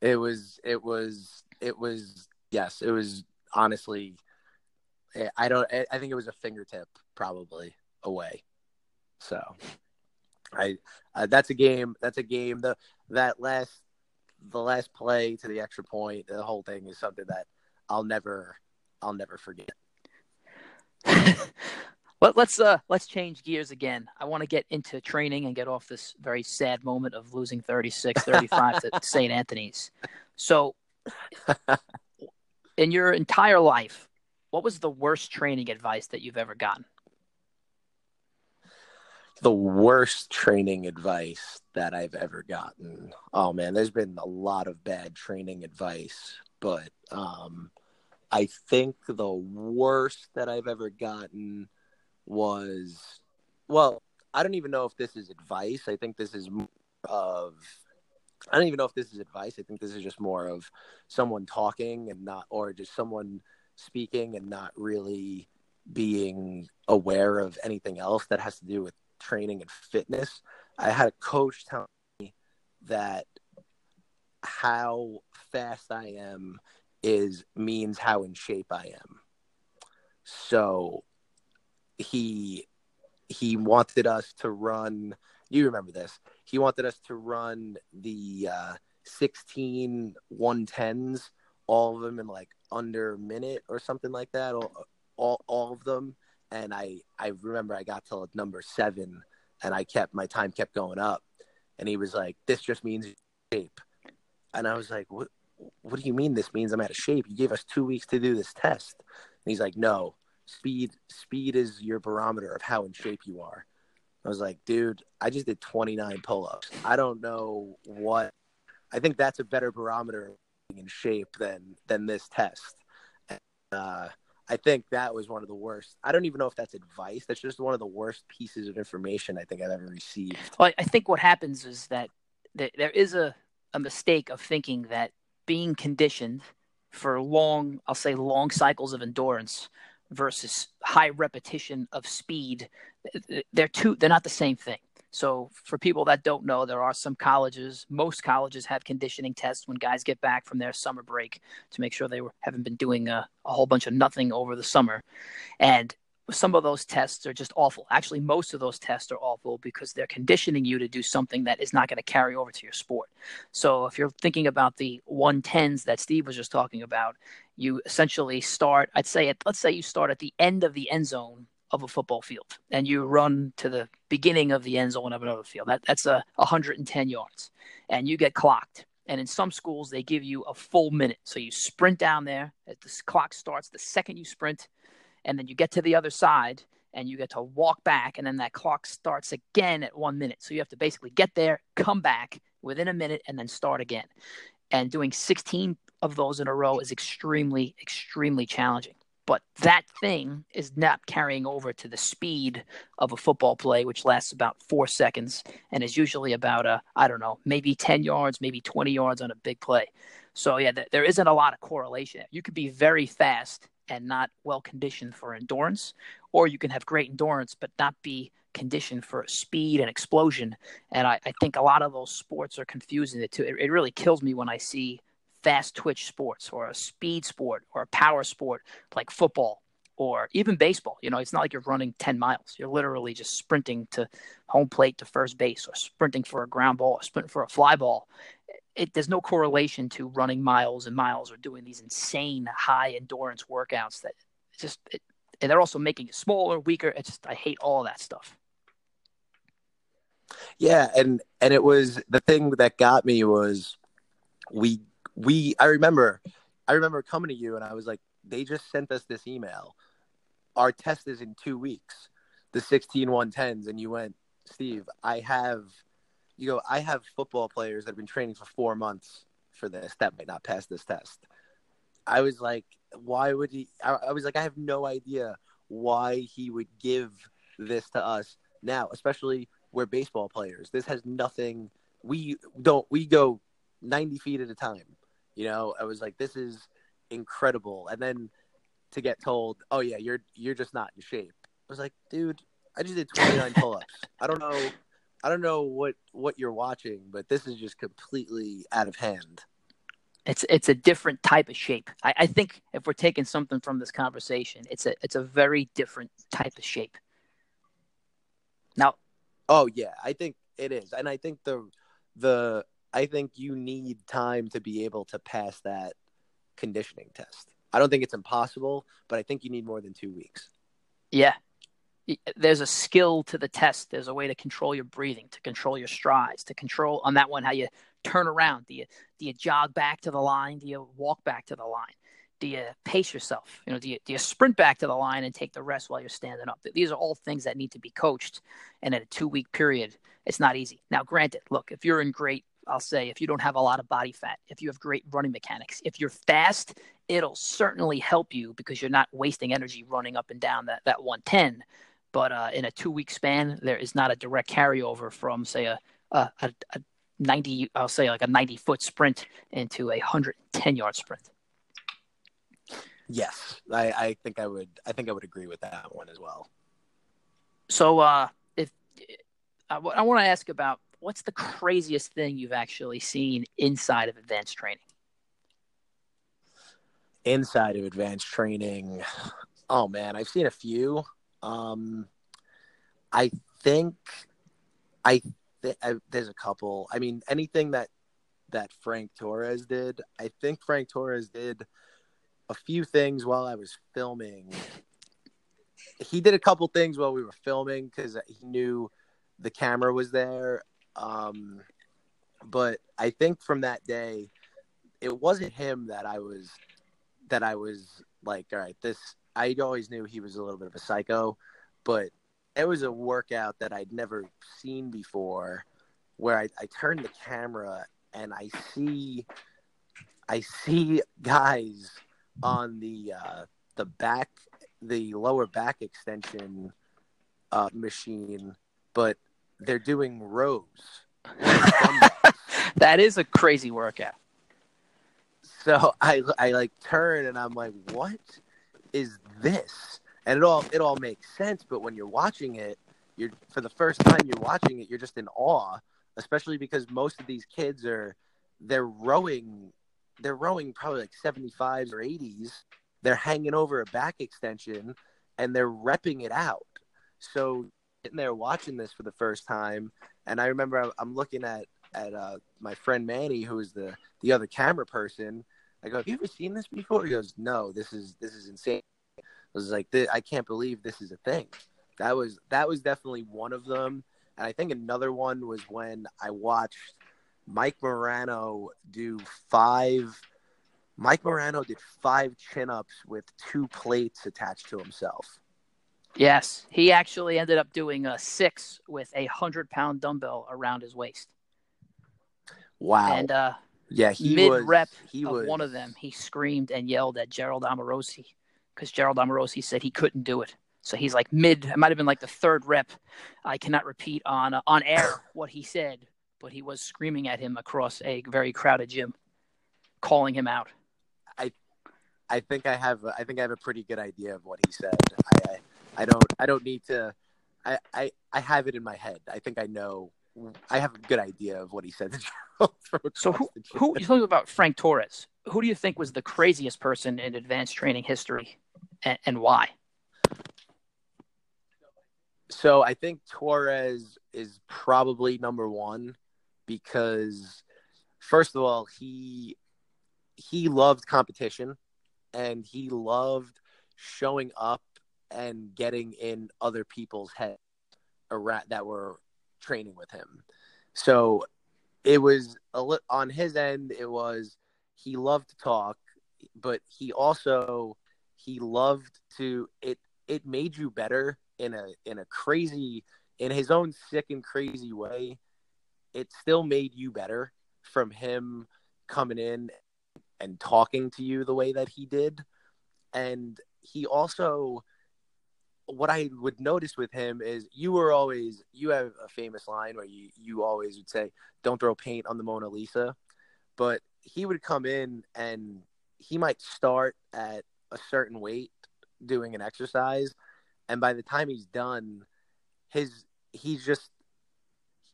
It was it was it was yes, it was honestly I don't I think it was a fingertip probably away. So I uh, that's a game that's a game the that last the last play to the extra point the whole thing is something that I'll never I'll never forget. *laughs* Let, let's uh let's change gears again. I want to get into training and get off this very sad moment of losing 36-35 to *laughs* St. Anthony's. So in your entire life, what was the worst training advice that you've ever gotten? The worst training advice that I've ever gotten. Oh man, there's been a lot of bad training advice, but um, I think the worst that I've ever gotten was well, I don't even know if this is advice. I think this is of I don't even know if this is advice. I think this is just more of someone talking and not or just someone speaking and not really being aware of anything else that has to do with training and fitness. I had a coach tell me that how fast I am is means how in shape I am. So he he wanted us to run you remember this. He wanted us to run the uh 16 110s all of them in like under a minute or something like that all all, all of them and I I remember I got to number 7 and I kept my time kept going up and he was like this just means shape and I was like what what do you mean this means I'm out of shape? You gave us two weeks to do this test. And he's like, no, speed, speed is your barometer of how in shape you are. I was like, dude, I just did 29 pull-ups. I don't know what. I think that's a better barometer in shape than than this test. And, uh, I think that was one of the worst. I don't even know if that's advice. That's just one of the worst pieces of information I think I've ever received. Well, I think what happens is that there is a, a mistake of thinking that being conditioned for long, I'll say long cycles of endurance versus high repetition of speed, they're two, they're not the same thing. So for people that don't know, there are some colleges, most colleges have conditioning tests when guys get back from their summer break to make sure they were, haven't been doing a, a whole bunch of nothing over the summer. And some of those tests are just awful. Actually, most of those tests are awful because they're conditioning you to do something that is not going to carry over to your sport. So, if you're thinking about the 110s that Steve was just talking about, you essentially start, I'd say, at, let's say you start at the end of the end zone of a football field and you run to the beginning of the end zone of another field. That, that's a 110 yards and you get clocked. And in some schools, they give you a full minute. So you sprint down there. The clock starts, the second you sprint, and then you get to the other side and you get to walk back and then that clock starts again at one minute so you have to basically get there come back within a minute and then start again and doing 16 of those in a row is extremely extremely challenging but that thing is not carrying over to the speed of a football play which lasts about four seconds and is usually about a i don't know maybe 10 yards maybe 20 yards on a big play so yeah there isn't a lot of correlation you could be very fast and not well conditioned for endurance, or you can have great endurance but not be conditioned for speed and explosion. And I, I think a lot of those sports are confusing it too. It, it really kills me when I see fast twitch sports or a speed sport or a power sport like football or even baseball. You know, it's not like you're running 10 miles. You're literally just sprinting to home plate to first base or sprinting for a ground ball or sprinting for a fly ball it, there's no correlation to running miles and miles or doing these insane high endurance workouts that just it, and they're also making you smaller, weaker. It's just I hate all that stuff. Yeah, and and it was the thing that got me was we we I remember I remember coming to you and I was like they just sent us this email. Our test is in 2 weeks. The 16 110s and you went, "Steve, I have you go, I have football players that have been training for four months for this that might not pass this test. I was like, why would he? I, I was like, I have no idea why he would give this to us now, especially we're baseball players. This has nothing. We don't. We go ninety feet at a time. You know, I was like, this is incredible. And then to get told, oh yeah, you're you're just not in shape. I was like, dude, I just did twenty nine *laughs* pull ups. I don't know I don't know what what you're watching, but this is just completely out of hand. It's it's a different type of shape. I, I think if we're taking something from this conversation, it's a it's a very different type of shape. Now, oh yeah, I think it is, and I think the the I think you need time to be able to pass that conditioning test. I don't think it's impossible, but I think you need more than two weeks. Yeah, there's a skill to the test. There's a way to control your breathing, to control your strides, to control on that one how you turn around. Do you do you jog back to the line? Do you walk back to the line? Do you pace yourself? You know, do you, do you sprint back to the line and take the rest while you're standing up? These are all things that need to be coached. And in a two week period, it's not easy. Now, granted, look, if you're in great, I'll say, if you don't have a lot of body fat, if you have great running mechanics, if you're fast, it'll certainly help you because you're not wasting energy running up and down that, that 110. But uh, in a two week span, there is not a direct carryover from, say, a, a, a, a 90, I'll say like a 90 foot sprint into a 110 yard sprint. Yes, I, I think I would. I think I would agree with that one as well. So, uh, if I, I want to ask about what's the craziest thing you've actually seen inside of advanced training? Inside of advanced training, oh man, I've seen a few. Um, I think I th- I, there's a couple. I mean, anything that that Frank Torres did, I think Frank Torres did a few things while I was filming. He did a couple things while we were filming because he knew the camera was there. Um, but I think from that day, it wasn't him that I was that I was like, all right, this. I always knew he was a little bit of a psycho, but it was a workout that I'd never seen before where I, I turn the camera and I see I see *laughs* guys on the uh, the back the lower back extension uh, machine, but they're doing rows. *laughs* that is a crazy workout. So I I like turn and I'm like, what is this? and it all it all makes sense. But when you're watching it, you're for the first time you're watching it, you're just in awe, especially because most of these kids are they're rowing, they're rowing probably like 75s or 80s. They're hanging over a back extension and they're repping it out. So sitting there watching this for the first time, and I remember I'm looking at at uh, my friend Manny, who is the the other camera person. I go, "Have you ever seen this before?" He goes, "No, this is this is insane." I was like, I can't believe this is a thing. That was that was definitely one of them, and I think another one was when I watched Mike Morano do five. Mike Morano did five chin ups with two plates attached to himself. Yes, he actually ended up doing a six with a hundred pound dumbbell around his waist. Wow! And uh, yeah, he mid was, rep he of was, one of them, he screamed and yelled at Gerald Amorosi because Gerald Amorosi said he couldn't do it. So he's like mid. It might have been like the third rep. I cannot repeat on uh, on air *laughs* what he said, but he was screaming at him across a very crowded gym, calling him out. I, I think I have. I think I have a pretty good idea of what he said. I, I, don't. I don't need to. I, I, I have it in my head. I think I know. I have a good idea of what he said. *laughs* so who who you talking about Frank Torres? Who do you think was the craziest person in advanced training history? and, and why? So I think Torres is probably number one because first of all, he he loved competition and he loved showing up and getting in other people's heads around that were training with him. So it was a li- on his end. It was he loved to talk, but he also he loved to it it made you better in a in a crazy in his own sick and crazy way it still made you better from him coming in and talking to you the way that he did and he also what i would notice with him is you were always you have a famous line where you you always would say don't throw paint on the mona lisa but he would come in and he might start at a certain weight doing an exercise and by the time he's done his he's just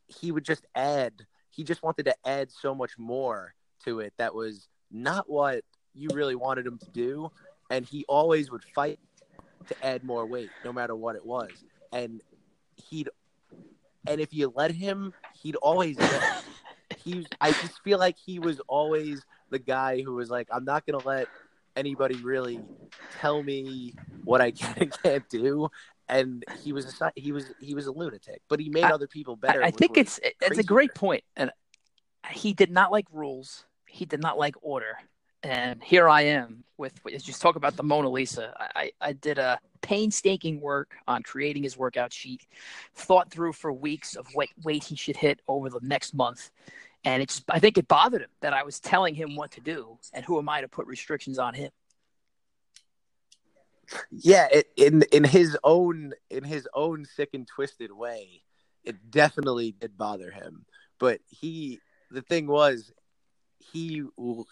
he would just add he just wanted to add so much more to it that was not what you really wanted him to do and he always would fight to add more weight no matter what it was and he'd and if you let him he'd always he i just feel like he was always the guy who was like i'm not gonna let anybody really tell me what I *laughs* can and can't do. And he was a he was he was a lunatic, but he made I, other people better. I, I think it's it's a great point, and he did not like rules. He did not like order, and here I am with just talk about the Mona Lisa. I, I did a painstaking work on creating his workout sheet, thought through for weeks of what weight he should hit over the next month. And it's I think it bothered him that I was telling him what to do, and who am I to put restrictions on him? Yeah, it, in in his own in his own sick and twisted way, it definitely did bother him. But he, the thing was, he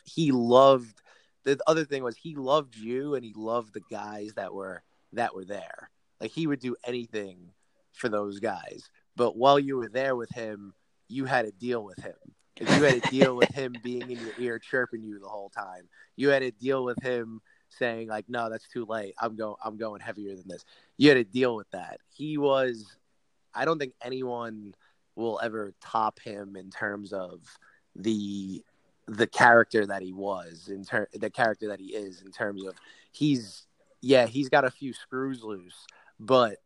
he loved. The other thing was he loved you, and he loved the guys that were that were there. Like he would do anything for those guys. But while you were there with him, you had to deal with him. If You had to deal with him *laughs* being in your ear chirping you the whole time. You had to deal with him saying like, "No, that's too late. I'm going. I'm going heavier than this." You had to deal with that. He was. I don't think anyone will ever top him in terms of the the character that he was in ter- the character that he is in terms of he's yeah he's got a few screws loose but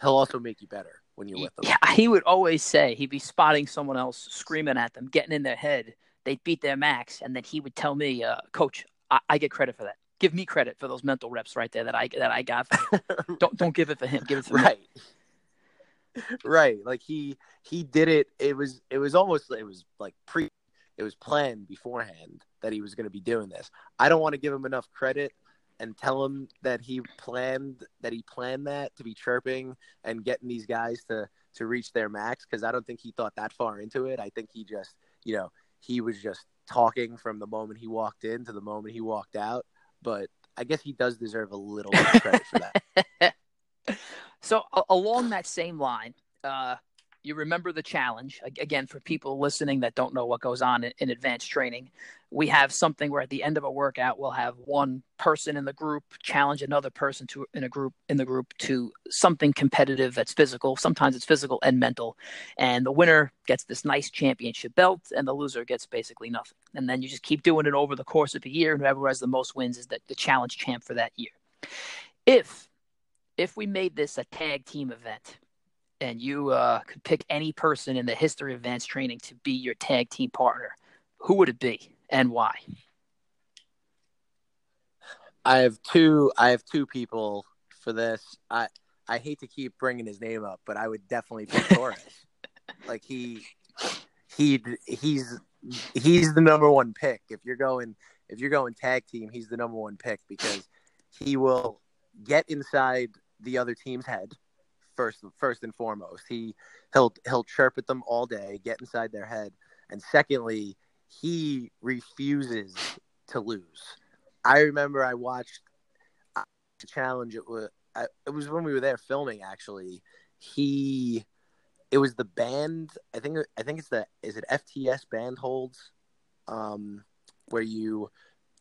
he'll also make you better when you're with him yeah he would always say he'd be spotting someone else screaming at them getting in their head they'd beat their max and then he would tell me uh, coach I-, I get credit for that give me credit for those mental reps right there that I that I got. *laughs* don't don't give it for him. Give it to right. Me. *laughs* Right. Like he he did it. It was it was almost it was like pre it was planned beforehand that he was going to be doing this. I don't want to give him enough credit and tell him that he planned that he planned that to be chirping and getting these guys to to reach their max because I don't think he thought that far into it. I think he just, you know, he was just talking from the moment he walked in to the moment he walked out. But I guess he does deserve a little credit for that. *laughs* so along that same line, uh, you remember the challenge again for people listening that don't know what goes on in, in, advanced training we have something where at the end of a workout we'll have one person in the group challenge another person to in a group in the group to something competitive that's physical sometimes it's physical and mental. And the winner gets this nice championship belt and the loser gets basically nothing. And then you just keep doing it over the course of a year and whoever has the most wins is the, the challenge champ for that year. If if we made this a tag team event and you uh, could pick any person in the history of advanced training to be your tag team partner, who would it be and why? I have two. I have two people for this. I I hate to keep bringing his name up, but I would definitely pick *laughs* Torres. like he he he's he's the number one pick. If you're going if you're going tag team, he's the number one pick because he will get inside the other team's head first first and foremost. He he'll he'll chirp at them all day, get inside their head, and secondly, he refuses to lose. I remember I watched a challenge. It was it was when we were there filming. Actually, he it was the band. I think I think it's the is it FTS band holds, um, where you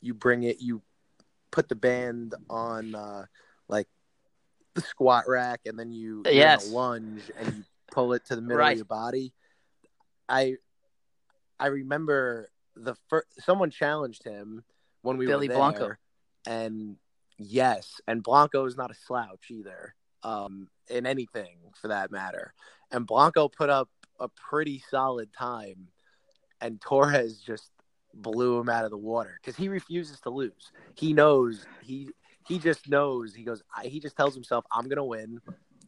you bring it you put the band on uh, the squat rack and then you yes. lunge and you pull it to the middle right. of your body. I I remember the first someone challenged him when we Billy were there, Blanco. and yes, and Blanco is not a slouch either, um, in anything for that matter. And Blanco put up a pretty solid time, and Torres just blew him out of the water because he refuses to lose. He knows he he just knows. He goes. I, he just tells himself, "I'm gonna win,"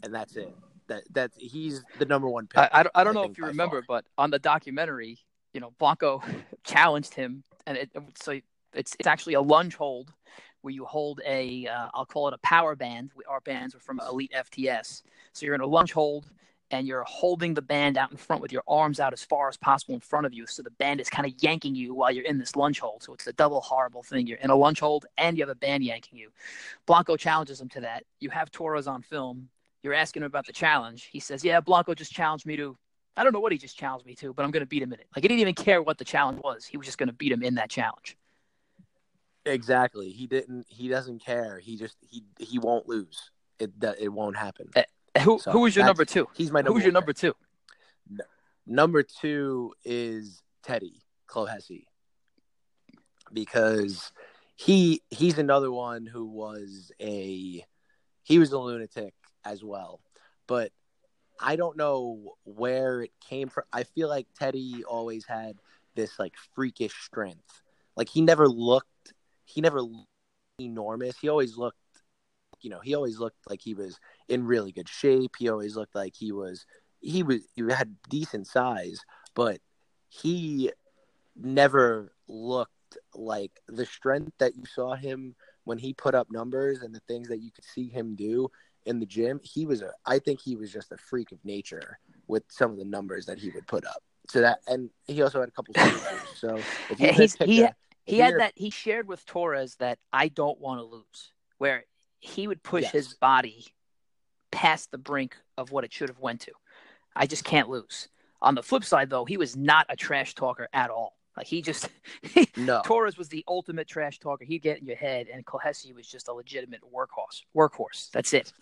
and that's it. That that's he's the number one pick. I, I, I don't know if you remember, far. but on the documentary, you know, Blanco *laughs* challenged him, and it, so it's it's actually a lunge hold where you hold a will uh, call it a power band. Our bands are from Elite FTS, so you're in a lunge hold and you're holding the band out in front with your arms out as far as possible in front of you. So the band is kind of yanking you while you're in this lunge hold. So it's a double horrible thing. You're in a lunge hold and you have a band yanking you. Blanco challenges him to that. You have Torres on film. You're asking him about the challenge. He says, Yeah, Blanco just challenged me to, I don't know what he just challenged me to, but I'm going to beat him in it. Like he didn't even care what the challenge was. He was just going to beat him in that challenge. Exactly. He didn't, he doesn't care. He just, he, he won't lose. It, it won't happen. Eh, Who so who was your number two? He's my number. Who's your number two? No, number two is Teddy Clohessy because he he's another one who was a he was a lunatic as well, but I don't know where it came from. I feel like Teddy always had this like freakish strength. Like he never looked he never looked enormous. He always looked, you know, he always looked like he was in really good shape. He always looked like he was he was he had decent size, but he never looked like the strength that you saw him when he put up numbers and the things that you could see him do in the gym. He was a I think he was just a freak of nature with some of the numbers that he would put up. So that and he also had a couple *laughs* so if you He's, he a, he had that he shared with Torres that I don't want to lose where he would push yes. his body past the brink of what it should have went to. I just can't lose. On the flip side, though, he was not a trash talker at all. Like he just *laughs* no. Torres was the ultimate trash talker. He'd get in your head, and Clohessy was just a legitimate workhorse. Workhorse. That's it.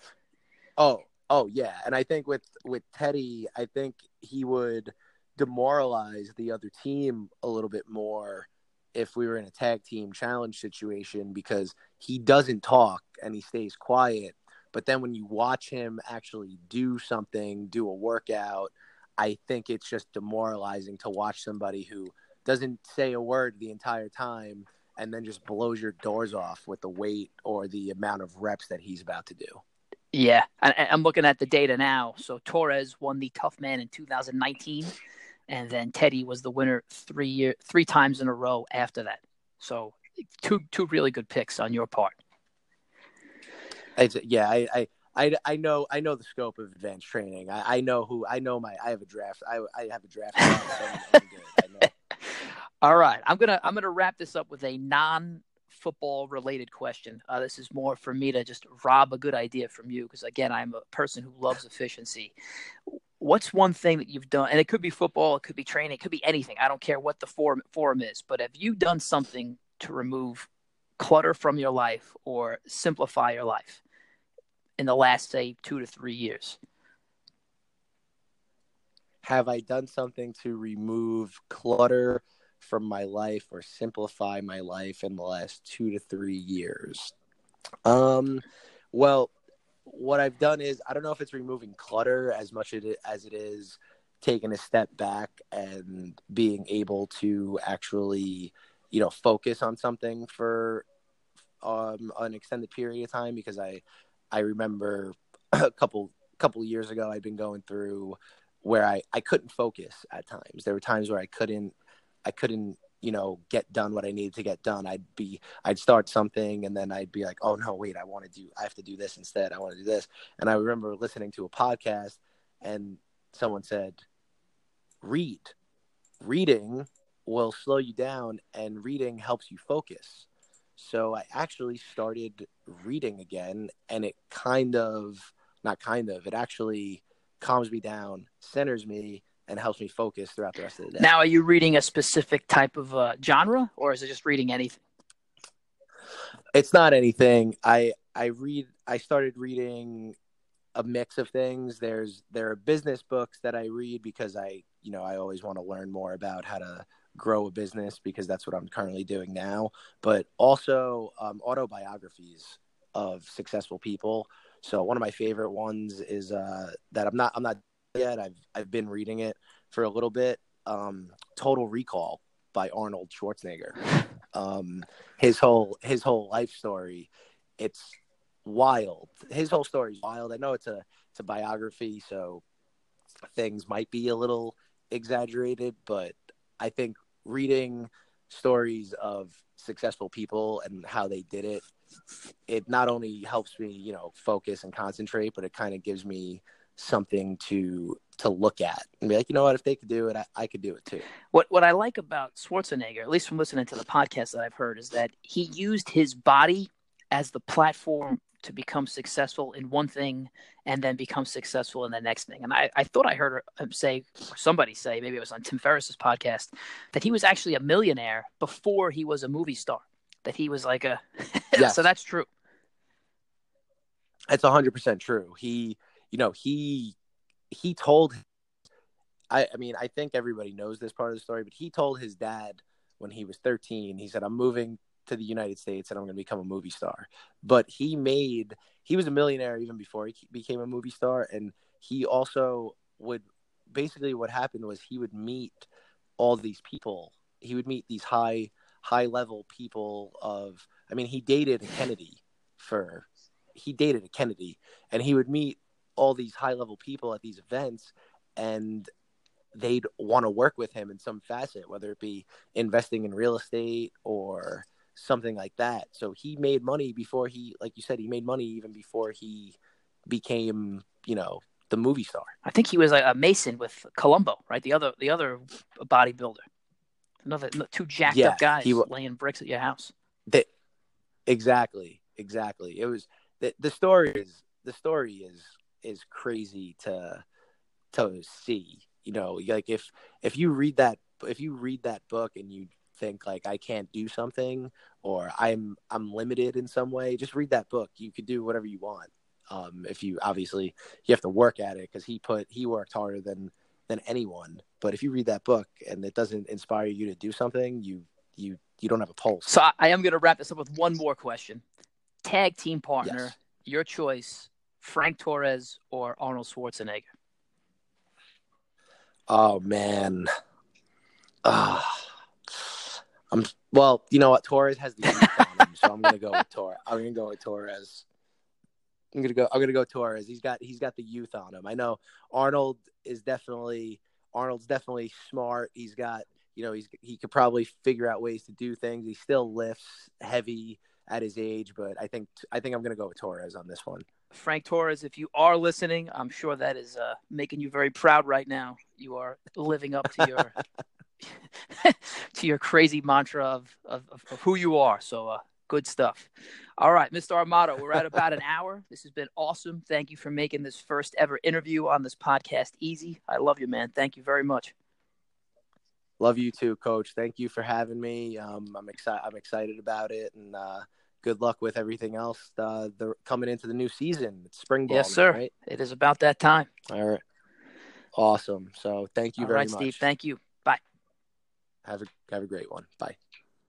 Oh, oh yeah. And I think with with Teddy, I think he would demoralize the other team a little bit more if we were in a tag team challenge situation because he doesn't talk and he stays quiet but then when you watch him actually do something, do a workout, I think it's just demoralizing to watch somebody who doesn't say a word the entire time and then just blows your doors off with the weight or the amount of reps that he's about to do. Yeah, I, am looking at the data now. So Torres won the Tough Man in 2019, and then Teddy was the winner three year, three times in a row after that. So two two really good picks on your part. It's, yeah, I, I, I, I know I know the scope of advanced training. I, I know who I know my I have a draft. I, I have a draft. *laughs* All right, I'm gonna I'm gonna wrap this up with a non football related question. Uh, this is more for me to just rob a good idea from you because again I'm a person who loves efficiency. What's one thing that you've done, and it could be football, it could be training, it could be anything. I don't care what the form form is, but have you done something to remove clutter from your life or simplify your life in the last say two to three years? Have i done something to remove clutter from my life or simplify my life in the last two to three years? Um well what i've done is i don't know if it's removing clutter as much as it is taking a step back and being able to actually you know focus on something for um, an extended period of time because I I remember *clears throat* a couple couple years ago I'd been going through where I I couldn't focus at times. There were times where I couldn't I couldn't you know get done what I needed to get done. I'd be I'd start something and then I'd be like, oh no, wait, I want to do I have to do this instead. I want to do this. And I remember listening to a podcast and someone said, read. Reading will slow you down and reading helps you focus. So I actually started reading again and it kind of not kind of, it actually calms me down, centers me and helps me focus throughout the rest of the day. Now, are you reading a specific type of uh, genre or is it just reading anything? It's not anything. I I read I started reading a mix of things. There's there are business books that I read because I, you know, I always want to learn more about how to grow a business because that's what I'm currently doing now, but also um, autobiographies of successful people. So one of my favorite ones is uh, that I'm not I'm not yet. I've I've been reading it for a little bit. Um, Total Recall by Arnold Schwarzenegger. *laughs* Um, his whole his whole life story, it's wild. His oh. whole story is wild. I know it's a it's a biography, so things might be a little exaggerated, but I think reading stories of successful people and how they did it, it not only helps me, you know, focus and concentrate, but it kind of gives me something to to look at and be like, you know what, if they could do it, I, I could do it too. What what I like about Schwarzenegger, at least from listening to the podcast that I've heard, is that he used his body as the platform to become successful in one thing and then become successful in the next thing. And I, I thought I heard him say, somebody say, maybe it was on Tim Ferriss's podcast, that he was actually a millionaire before he was a movie star. That he was like a, *laughs* yes. so that's true. That's hundred percent true. He, you know, he, he told, I, I mean, I think everybody knows this part of the story, but he told his dad when he was 13, he said, I'm moving to the United States and I'm going to become a movie star. But he made he was a millionaire even before he became a movie star and he also would basically what happened was he would meet all these people. He would meet these high high level people of I mean he dated Kennedy for he dated a Kennedy and he would meet all these high level people at these events and they'd want to work with him in some facet whether it be investing in real estate or something like that so he made money before he like you said he made money even before he became you know the movie star I think he was a, a Mason with Columbu, right? The other the other bodybuilder. Another two jacked Yeah, up guys he laying bricks at your house. that exactly exactly it was the, the story is the story is is crazy to to see you know like if if you read that if you read that book and you think like i can't do something or i'm i'm limited in some way just read that book you could do whatever you want um if you obviously you have to work at it because he put he worked harder than than anyone but if you read that book and it doesn't inspire you to do something you you you don't have a pulse So I, am going to wrap this up with one more question. Tag team partner, Yes. your choice: Frank Torres or Arnold Schwarzenegger. Oh man. Ah. I'm well, you know what? Torres has the youth on him, so I'm gonna go with Torres. I'm gonna go with Torres. I'm gonna go I'm gonna go Torres. He's got he's got the youth on him. I know Arnold is definitely Arnold's definitely smart. He's got you know, he's he could probably figure out ways to do things. He still lifts heavy at his age, but I think I think I'm gonna go with Torres on this one. Frank Torres, if you are listening, I'm sure that is uh, making you very proud right now. You are living up to your *laughs* *laughs* to your crazy mantra of, of, of who you are. So uh, good stuff. All right, Mr. Armato, we're at about an hour. This has been awesome. Thank you for making this first ever interview on this podcast easy. I love you, man. Thank you very much. Love you too, Coach. Thank you for having me. Um, I'm excited. I'm excited about it, and uh, good luck with everything else. Uh, the coming into the new season. It's spring ball. yes, now, sir. Right. It is about that time. All right. Awesome. So thank you All very right, much. Steve. Thank you. Have a have a great one. Bye.